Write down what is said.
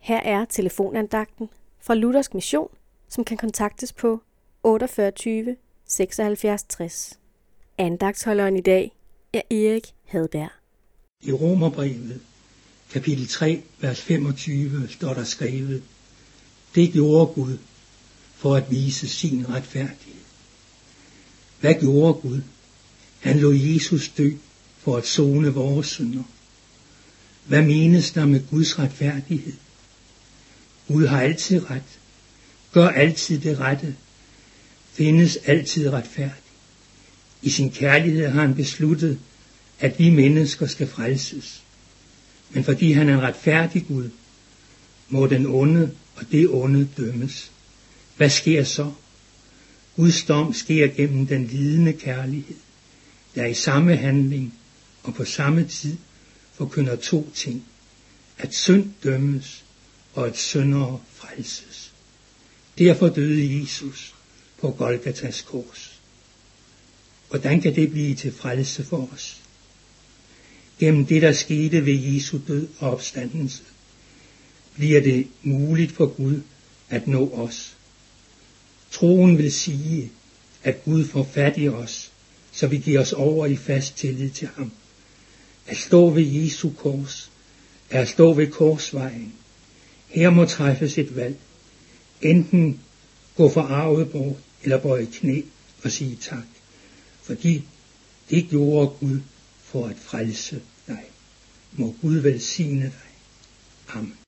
Her er telefonandagten fra Luthersk Mission, som kan kontaktes på 48 76 60. Andagtsholderen i dag er Erik Hadberg. I Romerbrevet, kapitel 3, vers 25, står der skrevet, Det gjorde Gud for at vise sin retfærdighed. Hvad gjorde Gud? Han lod Jesus dø for at zone vores synder. Hvad menes der med Guds retfærdighed? Gud har altid ret, gør altid det rette, findes altid retfærdig. I sin kærlighed har han besluttet, at vi mennesker skal frelses. Men fordi han er en retfærdig Gud, må den onde og det onde dømmes. Hvad sker så? Guds dom sker gennem den lidende kærlighed, der i samme handling og på samme tid forkynder to ting. At synd dømmes og at syndere frelses. Derfor døde Jesus på Golgatas kors. Hvordan kan det blive til frelse for os? Gennem det, der skete ved Jesu død og opstandelse, bliver det muligt for Gud at nå os. Troen vil sige, at Gud får fat i os, så vi giver os over i fast tillid til ham. At stå ved Jesu kors er at stå ved korsvejen. Her må træffes et valg. Enten gå for arvet bort, eller bøje knæ og sige tak. Fordi det gjorde Gud for at frelse dig. Må Gud velsigne dig. Amen.